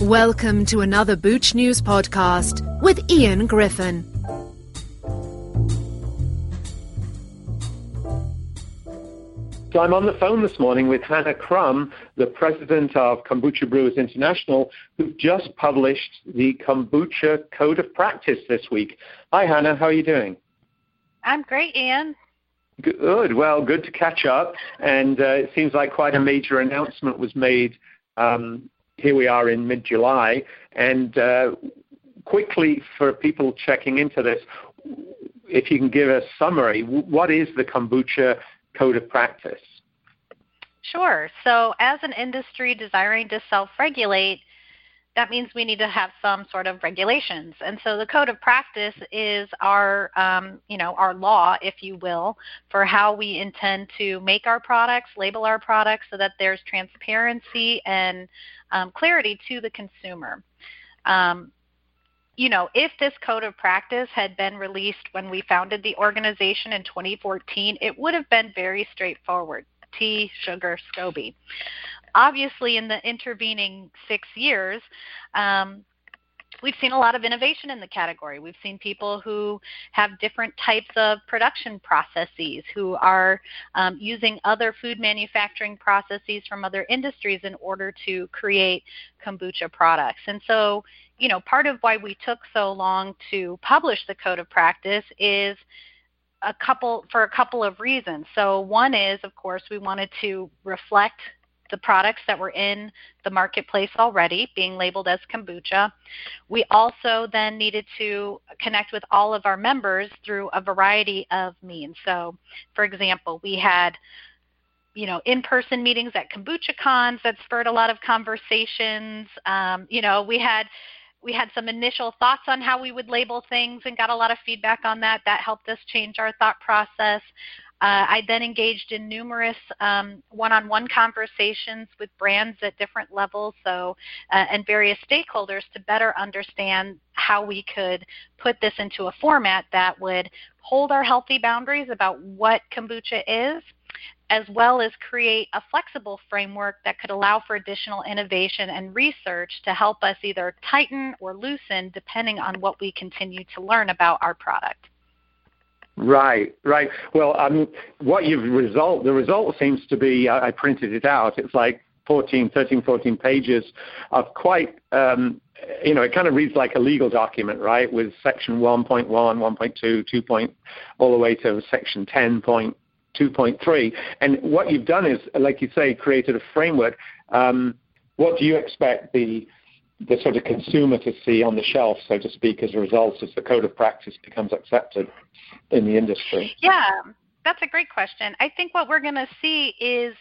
Welcome to another Booch News podcast with Ian Griffin. So I'm on the phone this morning with Hannah Crum, the president of Kombucha Brewers International, who just published the Kombucha Code of Practice this week. Hi, Hannah. How are you doing? I'm great, Ian. Good. Well, good to catch up. And uh, it seems like quite a major announcement was made. Um, here we are in mid-July, and uh, quickly for people checking into this, if you can give a summary, what is the kombucha code of practice? Sure. So, as an industry desiring to self regulate, that means we need to have some sort of regulations. And so the code of practice is our, um, you know, our law, if you will, for how we intend to make our products, label our products, so that there's transparency and um, clarity to the consumer. Um, you know, if this code of practice had been released when we founded the organization in 2014, it would have been very straightforward. Tea, sugar, SCOBY. Obviously, in the intervening six years, um, we've seen a lot of innovation in the category. We've seen people who have different types of production processes, who are um, using other food manufacturing processes from other industries in order to create kombucha products. And so, you know, part of why we took so long to publish the code of practice is a couple for a couple of reasons. So one is, of course, we wanted to reflect the products that were in the marketplace already, being labeled as kombucha. We also then needed to connect with all of our members through a variety of means. So, for example, we had you know in-person meetings at KombuchaKons that spurred a lot of conversations um, you know we had we had some initial thoughts on how we would label things and got a lot of feedback on that. That helped us change our thought process. Uh, I then engaged in numerous um, one-on-one conversations with brands at different levels, so uh, and various stakeholders to better understand how we could put this into a format that would hold our healthy boundaries about what kombucha is, as well as create a flexible framework that could allow for additional innovation and research to help us either tighten or loosen depending on what we continue to learn about our product. Right, right. Well, um, what you've result, the result seems to be, I, I printed it out, it's like 14, 13, 14 pages of quite, um, you know, it kind of reads like a legal document, right, with section 1.1, 1.2, 2. Point, all the way to section 10.2.3. And what you've done is, like you say, created a framework. Um, what do you expect the the sort of consumer to see on the shelf, so to speak, as a result as the code of practice becomes accepted in the industry? Yeah, that's a great question. I think what we're going to see is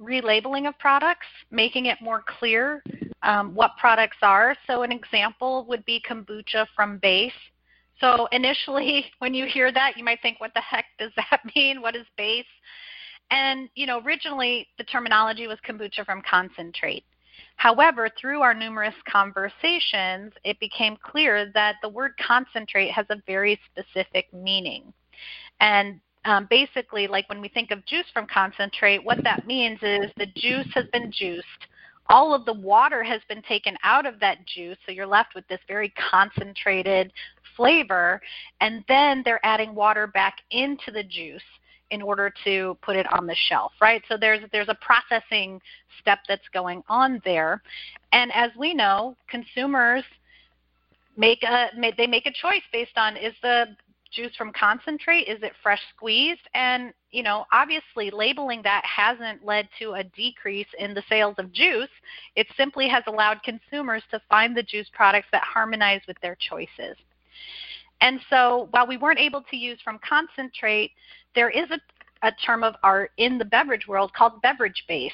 relabeling of products, making it more clear um, what products are. So an example would be kombucha from base. So initially, when you hear that, you might think, what the heck does that mean? What is base? And you know, originally the terminology was kombucha from concentrate. However, through our numerous conversations, it became clear that the word concentrate has a very specific meaning. And um, basically, like when we think of juice from concentrate, what that means is the juice has been juiced. All of the water has been taken out of that juice, so you're left with this very concentrated flavor, and then they're adding water back into the juice in order to put it on the shelf, right? So there's there's a processing step that's going on there, and as we know, consumers make a they make a choice based on is the juice from concentrate is it fresh squeezed? And you know obviously labeling that hasn't led to a decrease in the sales of juice. It simply has allowed consumers to find the juice products that harmonize with their choices and so while we weren't able to use from concentrate, there is a, a term of art in the beverage world called beverage base.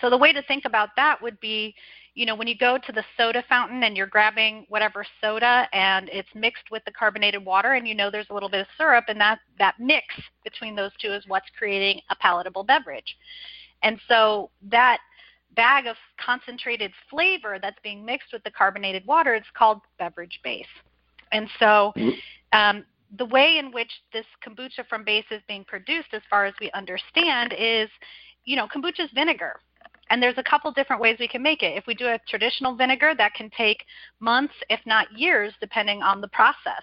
So the way to think about that would be, you know, when you go to the soda fountain and you're grabbing whatever soda and it's mixed with the carbonated water and you know there's a little bit of syrup and that, that mix between those two is what's creating a palatable beverage. And so that bag of concentrated flavor that's being mixed with the carbonated water, it's called beverage base. And so um, the way in which this kombucha from base is being produced, as far as we understand, is you know, kombucha is vinegar. And there's a couple different ways we can make it. If we do a traditional vinegar, that can take months, if not years, depending on the process.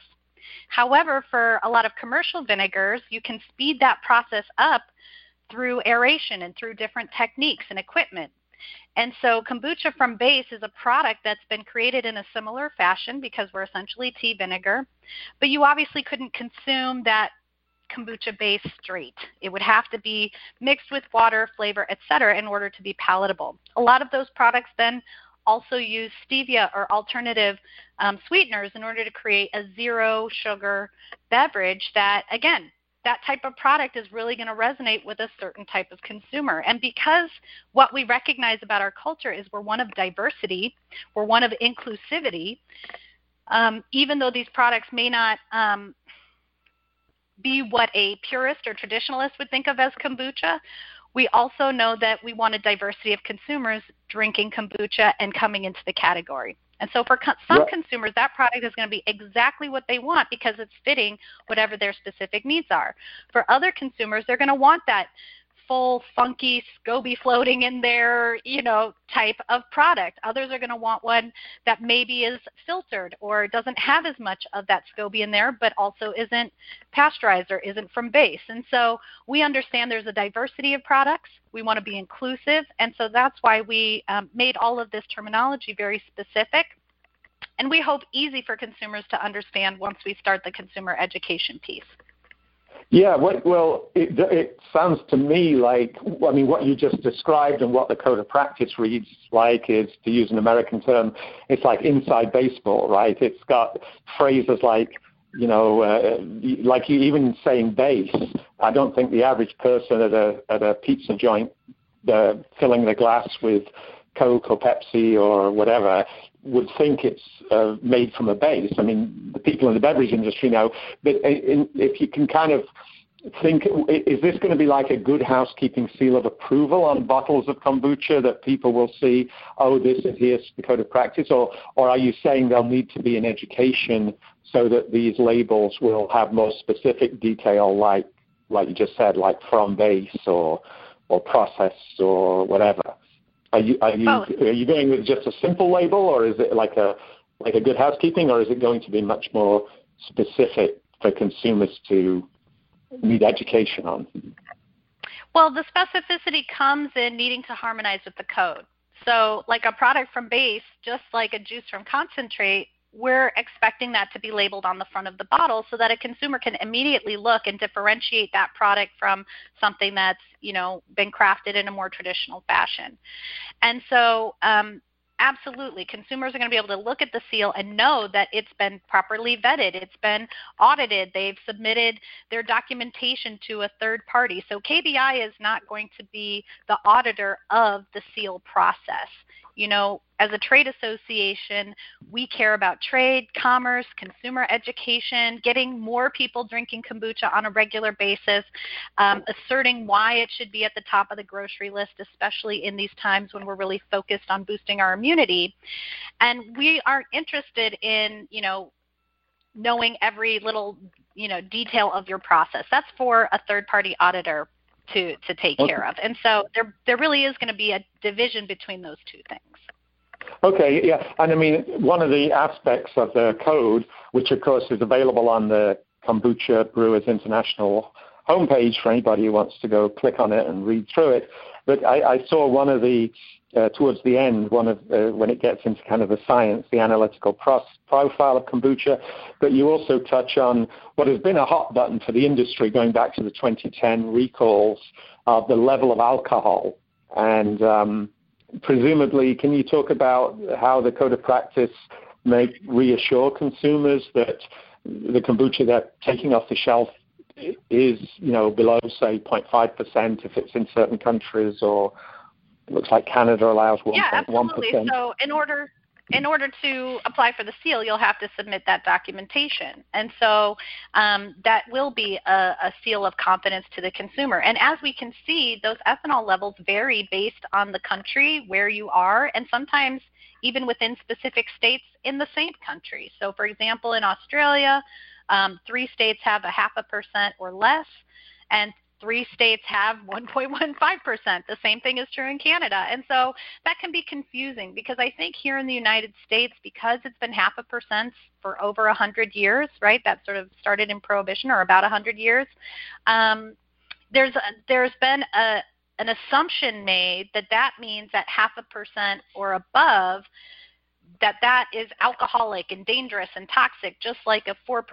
However, for a lot of commercial vinegars, you can speed that process up through aeration and through different techniques and equipment. And so kombucha from base is a product that's been created in a similar fashion because we're essentially tea vinegar, but you obviously couldn't consume that kombucha base straight. It would have to be mixed with water, flavor, etc. in order to be palatable. A lot of those products then also use stevia or alternative um, sweeteners in order to create a zero sugar beverage that, again, that type of product is really going to resonate with a certain type of consumer. And because what we recognize about our culture is we're one of diversity, we're one of inclusivity, um, even though these products may not um, be what a purist or traditionalist would think of as kombucha, we also know that we want a diversity of consumers drinking kombucha and coming into the category. And so for co- some consumers, that product is going to be exactly what they want because it's fitting whatever their specific needs are. For other consumers, they're going to want that full funky SCOBY floating in there, you know, type of product. Others are going to want one that maybe is filtered or doesn't have as much of that SCOBY in there, but also isn't pasteurized or isn't from base. And so we understand there's a diversity of products. We want to be inclusive, and so that's why we um, made all of this terminology very specific. And we hope easy for consumers to understand once we start the consumer education piece. Yeah, well, it, it sounds to me like, I mean, what you just described and what the code of practice reads like is, to use an American term, it's like inside baseball, right? It's got phrases like, you know, uh, like you even saying base. I don't think the average person at a at a pizza joint uh, filling the glass with Coke or Pepsi or whatever would think it's uh, made from a base. I mean, the people in the beverage industry know, but in, if you can kind of think, is this going to be like a good housekeeping seal of approval on bottles of kombucha that people will see, oh, this adheres to the code of practice, or or are you saying there'll need to be an education so that these labels will have more specific detail, like like you just said, like from base or or process or whatever? Are you are you are you going with just a simple label, or is it like a like a good housekeeping, or is it going to be much more specific for consumers to need education on? Well, the specificity comes in needing to harmonize with the code. So, like a product from base, just like a juice from concentrate, we're expecting that to be labeled on the front of the bottle so that a consumer can immediately look and differentiate that product from something that's you know been crafted in a more traditional fashion. And so um, absolutely consumers are going to be able to look at the seal and know that it's been properly vetted it's been audited they've submitted their documentation to a third party. So kbi is not going to be the auditor of the seal process you know, as a trade association, we care about trade, commerce, consumer education, getting more people drinking kombucha on a regular basis, um, asserting why it should be at the top of the grocery list, especially in these times when we're really focused on boosting our immunity. And we aren't interested in, you know, knowing every little, you know, detail of your process. That's for a third party auditor to to take okay. care of. And so there there really is going to be a division between those two things. Okay, yeah, and I mean one of the aspects of the code, which of course is available on the Kombucha Brewers International homepage for anybody who wants to go click on it and read through it. But I, I saw one of the uh, towards the end, one of uh, when it gets into kind of the science, the analytical profile of kombucha. But you also touch on what has been a hot button for the industry going back to the 2010 recalls of the level of alcohol. And um, presumably, can you talk about how the code of practice may reassure consumers that the kombucha they're taking off the shelf is, you know, below say 0.5% if it's in certain countries or it looks like Canada allows 1.1%. Yeah, absolutely. So in order in order to apply for the seal, you'll have to submit that documentation. And so um, that will be a, a, seal of confidence to the consumer. And as we can see, those ethanol levels vary based on the country where you are, and sometimes even within specific states in the same country. So, for example, in Australia, um, three states have a half a percent or less, and three states have 1.15%. The same thing is true in Canada. And so that can be confusing because I think here in the United States, because it's been half a percent for over 100 years, right? That sort of started in Prohibition or about 100 years. Um, there's, a, there's been a, an assumption made that that means that half a percent or above that that is alcoholic and dangerous and toxic, just like a 4%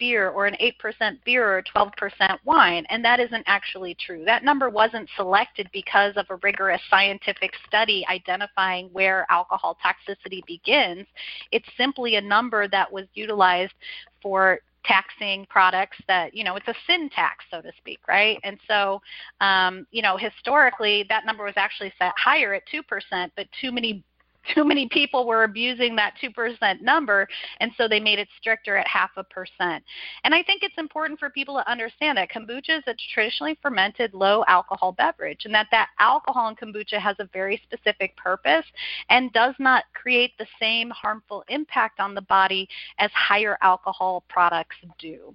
beer or an 8% beer or 12% wine. And that isn't actually true. That number wasn't selected because of a rigorous scientific study identifying where alcohol toxicity begins. It's simply a number that was utilized for taxing products that you know it's a sin tax so to speak right and so um, you know historically that number was actually set higher at 2% but too many too many people were abusing that 2% number, and so they made it stricter at half a percent. And I think it's important for people to understand that kombucha is a traditionally fermented low alcohol beverage, and that that alcohol in kombucha has a very specific purpose and does not create the same harmful impact on the body as higher alcohol products do.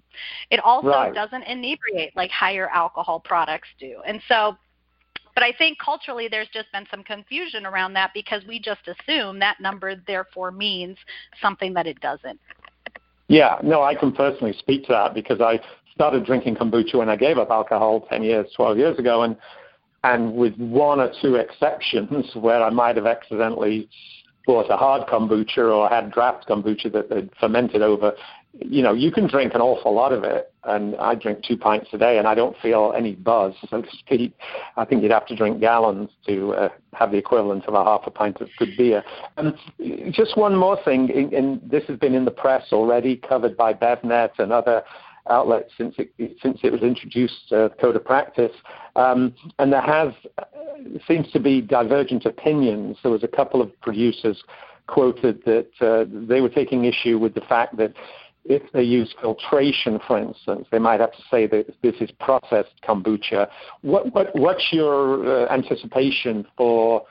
It also right. doesn't inebriate like higher alcohol products do. And so but I think culturally there's just been some confusion around that because we just assume that number therefore means something that it doesn't. Yeah, no, I can personally speak to that because I started drinking kombucha when I gave up alcohol 10 years, 12 years ago, and and with one or two exceptions where I might have accidentally bought a hard kombucha or had draft kombucha that had fermented over you know, you can drink an awful lot of it, and I drink two pints a day, and I don't feel any buzz, so to speak. I think you'd have to drink gallons to uh, have the equivalent of a half a pint of good beer. And just one more thing, and this has been in the press already, covered by BevNet and other outlets since it since it was introduced uh, code of practice, um, and there has uh, seems to be divergent opinions. There was a couple of producers quoted that uh, they were taking issue with the fact that if they use filtration, for instance, they might have to say that this is processed kombucha. What, what, what's your uh, anticipation for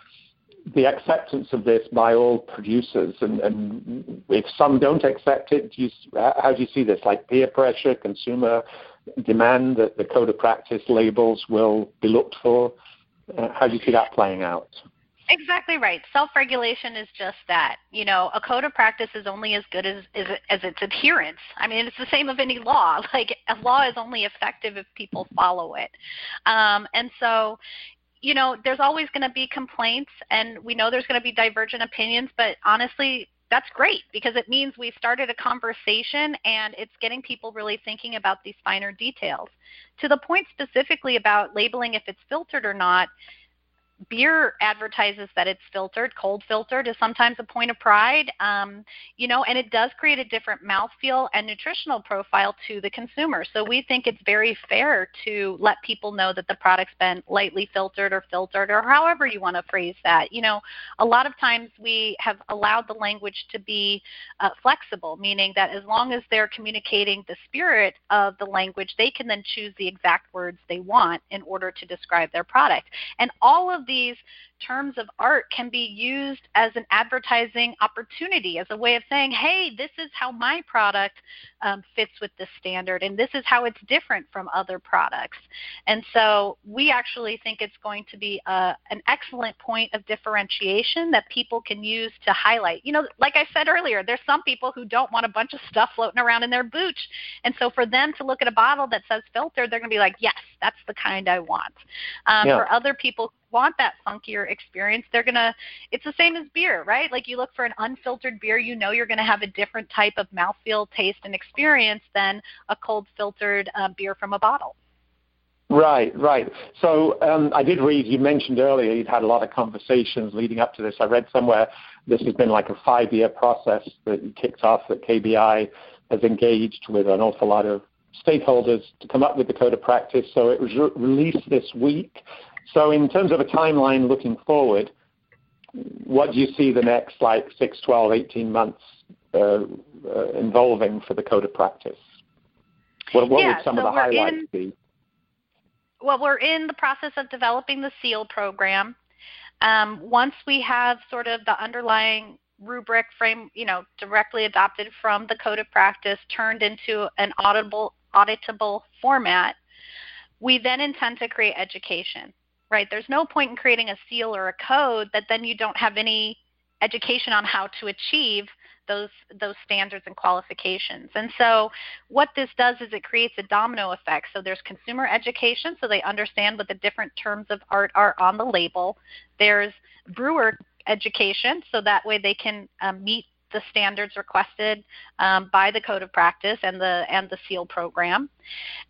the acceptance of this by all producers? And, and if some don't accept it, do you, how do you see this? Like peer pressure, consumer demand that the code of practice labels will be looked for? Uh, how do you see that playing out? Exactly right. Self-regulation is just that. You know, a code of practice is only as good as as, as its adherence. I mean, it's the same of any law. Like a law is only effective if people follow it. Um, and so, you know, there's always going to be complaints, and we know there's going to be divergent opinions. But honestly, that's great because it means we've started a conversation and it's getting people really thinking about these finer details. To the point specifically about labeling if it's filtered or not, beer advertises that it's filtered. Cold filtered is sometimes a point of pride, um, you know, and it does create a different mouthfeel and nutritional profile to the consumer. So we think it's very fair to let people know that the product's been lightly filtered or filtered or however you want to phrase that. You know, a lot of times we have allowed the language to be uh, flexible, meaning that as long as they're communicating the spirit of the language, they can then choose the exact words they want in order to describe their product. And all of these terms of art can be used as an advertising opportunity, as a way of saying, hey, this is how my product um, fits with this standard, and this is how it's different from other products. And so we actually think it's going to be a, uh, an excellent point of differentiation that people can use to highlight. You know, like I said earlier, there's some people who don't want a bunch of stuff floating around in their booch. And so for them to look at a bottle that says filtered, they're going to be like, yes, that's the kind I want. Um, yeah. For other people want that funkier experience, they're gonna. It's the same as beer, right? Like you look for an unfiltered beer, you know you're going to have a different type of mouthfeel, taste, and experience than a cold filtered uh, beer from a bottle. Right, right. So um, I did read. You mentioned earlier you'd had a lot of conversations leading up to this. I read somewhere this has been like a five-year process that kicked off that KBI has engaged with an awful lot of stakeholders to come up with the code of practice. So it was re- released this week. So in terms of a timeline looking forward, what do you see the next like 6, 12, 18 months uh, uh, involving for the code of practice? What, what yeah, would some so of the highlights in, be? Well, we're in the process of developing the SEAL program. Um, once we have sort of the underlying rubric frame, you know, directly adopted from the code of practice, turned into an auditable, auditable format, we then intend to create education, right? There's no point in creating a seal or a code that then you don't have any education on how to achieve those those standards and qualifications. And so what this does is it creates a domino effect. So there's consumer education so they understand what the different terms of art are on the label. There's brewer education so that way they can um, meet the standards requested um, by the code of practice and the and the seal program.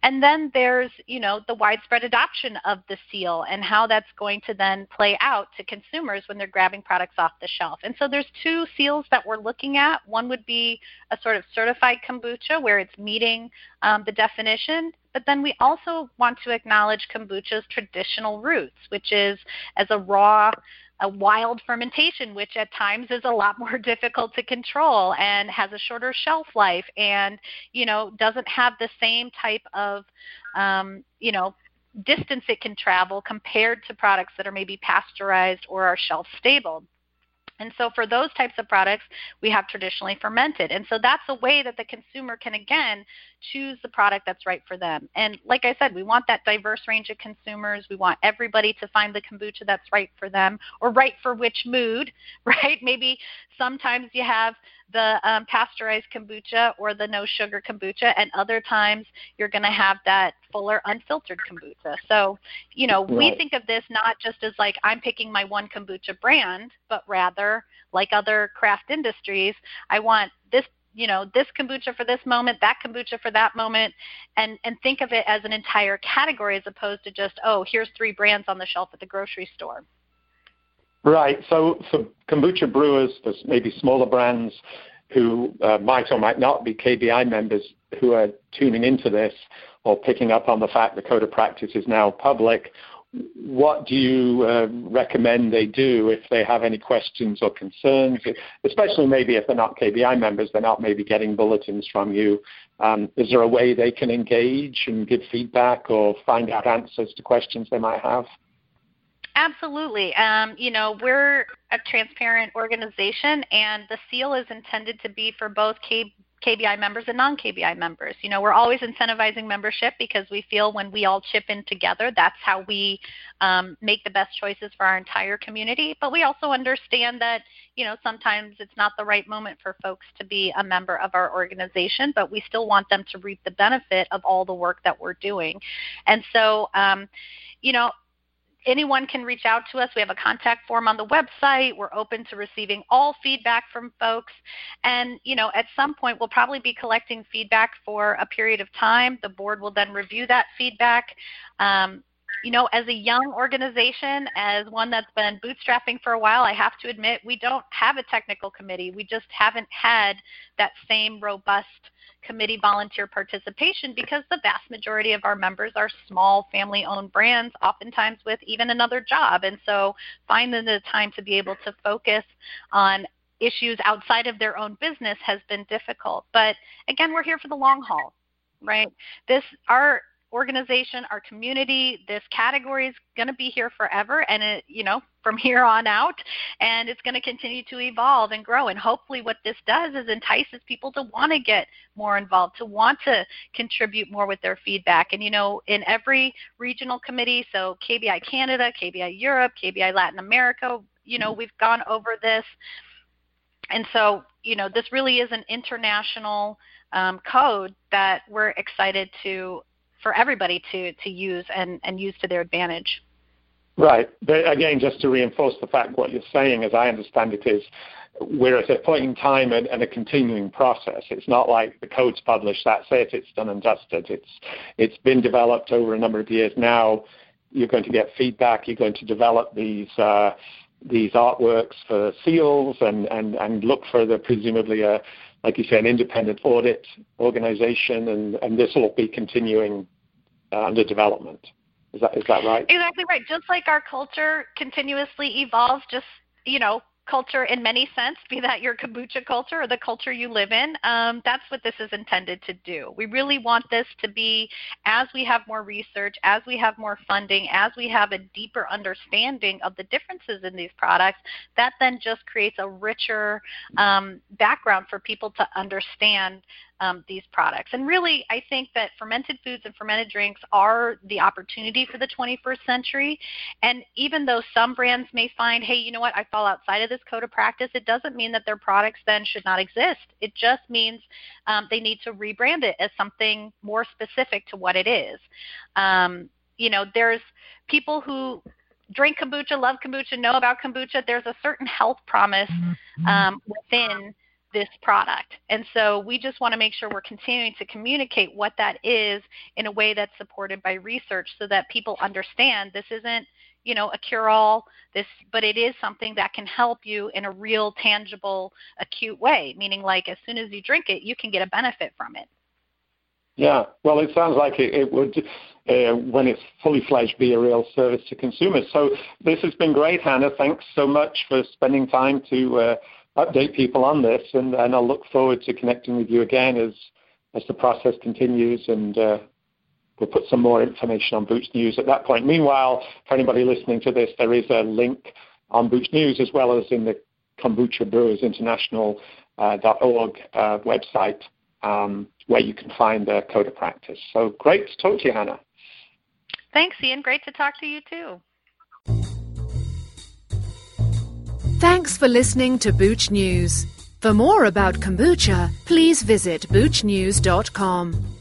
And then there's you know the widespread adoption of the seal and how that's going to then play out to consumers when they're grabbing products off the shelf. And so there's two seals that we're looking at. One would be a sort of certified kombucha where it's meeting um, the definition but then we also want to acknowledge kombucha's traditional roots which is as a raw a wild fermentation, which at times is a lot more difficult to control and has a shorter shelf life and, you know, doesn't have the same type of, um, you know, distance it can travel compared to products that are maybe pasteurized or are shelf stable. And so for those types of products, we have traditionally fermented. And so that's a way that the consumer can, again, choose the product that's right for them. And like I said, we want that diverse range of consumers. We want everybody to find the kombucha that's right for them or right for which mood, right? Maybe sometimes you have the um, pasteurized kombucha or the no sugar kombucha, and other times you're going to have that fuller unfiltered kombucha. So, you know, right. we think of this not just as like I'm picking my one kombucha brand, but rather like other craft industries, I want this you know this kombucha for this moment that kombucha for that moment and and think of it as an entire category as opposed to just oh here's three brands on the shelf at the grocery store right so for kombucha brewers there's maybe smaller brands who uh, might or might not be kbi members who are tuning into this or picking up on the fact the code of practice is now public what do you uh, recommend they do if they have any questions or concerns, especially maybe if they're not KBI members, they're not maybe getting bulletins from you. Um, is there a way they can engage and give feedback or find out answers to questions they might have? Absolutely. Um, you know, we're a transparent organization, and the seal is intended to be for both K- KBI members and non-KBI members. You know, we're always incentivizing membership because we feel when we all chip in together, that's how we um, make the best choices for our entire community. But we also understand that, you know, sometimes it's not the right moment for folks to be a member of our organization, but we still want them to reap the benefit of all the work that we're doing. And so, um, you know, anyone can reach out to us. We have a contact form on the website. We're open to receiving all feedback from folks. And, you know, at some point we'll probably be collecting feedback for a period of time. The board will then review that feedback. Um, you know, as a young organization, as one that's been bootstrapping for a while, I have to admit we don't have a technical committee. We just haven't had that same robust committee volunteer participation because the vast majority of our members are small family owned brands, oftentimes with even another job. And so finding the time to be able to focus on issues outside of their own business has been difficult. But again, we're here for the long haul right this our organization, our community. This category is going to be here forever, and it, you know, from here on out, and it's going to continue to evolve and grow. And hopefully, what this does is entices people to want to get more involved, to want to contribute more with their feedback. And you know, in every regional committee, so KBI Canada, KBI Europe, KBI Latin America, you know, we've gone over this. And so, you know, this really is an international um, code that we're excited to for everybody to, to use and, and use to their advantage. Right. But again, just to reinforce the fact what you're saying, as I understand it, is we're at a point in time and, and, a continuing process. It's not like the code's published, that's it, it's done and dusted. It's it's been developed over a number of years now. You're going to get feedback. You're going to develop these uh, these artworks for seals and, and, and look for the presumably a like you say, an independent audit organization, and, and this will be continuing uh, under development. Is that is that right? Exactly right. Just like our culture continuously evolves, just you know, culture in many sense, be that your kombucha culture or the culture you live in, um, that's what this is intended to do. We really want this to be, as we have more research, as we have more funding, as we have a deeper understanding of the differences in these products, that then just creates a richer um, background for people to understand um, these products. And really, I think that fermented foods and fermented drinks are the opportunity for the 21st century. And even though some brands may find, hey, you know what, I fall outside of this code of practice, it doesn't mean that their products then should not exist. It just means um, they need to rebrand it as something more specific to what it is. Um, you know, there's people who drink kombucha, love kombucha, know about kombucha. There's a certain health promise mm-hmm. um, within this product. And so we just want to make sure we're continuing to communicate what that is in a way that's supported by research so that people understand this isn't, you know, a cure-all, this but it is something that can help you in a real tangible acute way, meaning like as soon as you drink it, you can get a benefit from it. Yeah, well, it sounds like it, it would, uh, when it's fully fledged, be a real service to consumers. So this has been great, Hannah. Thanks so much for spending time to uh, update people on this, and, and I'll look forward to connecting with you again as as the process continues, and uh, we'll put some more information on Booch News at that point. Meanwhile, for anybody listening to this, there is a link on Booch News as well as in the Kombucha Brewers International uh, .org uh, website um, where you can find the code of practice. So great to talk to you, Hannah. Thanks, Ian. Great to talk to you too. Thanks for listening to Booch News. For more about kombucha, please visit boochnews.com.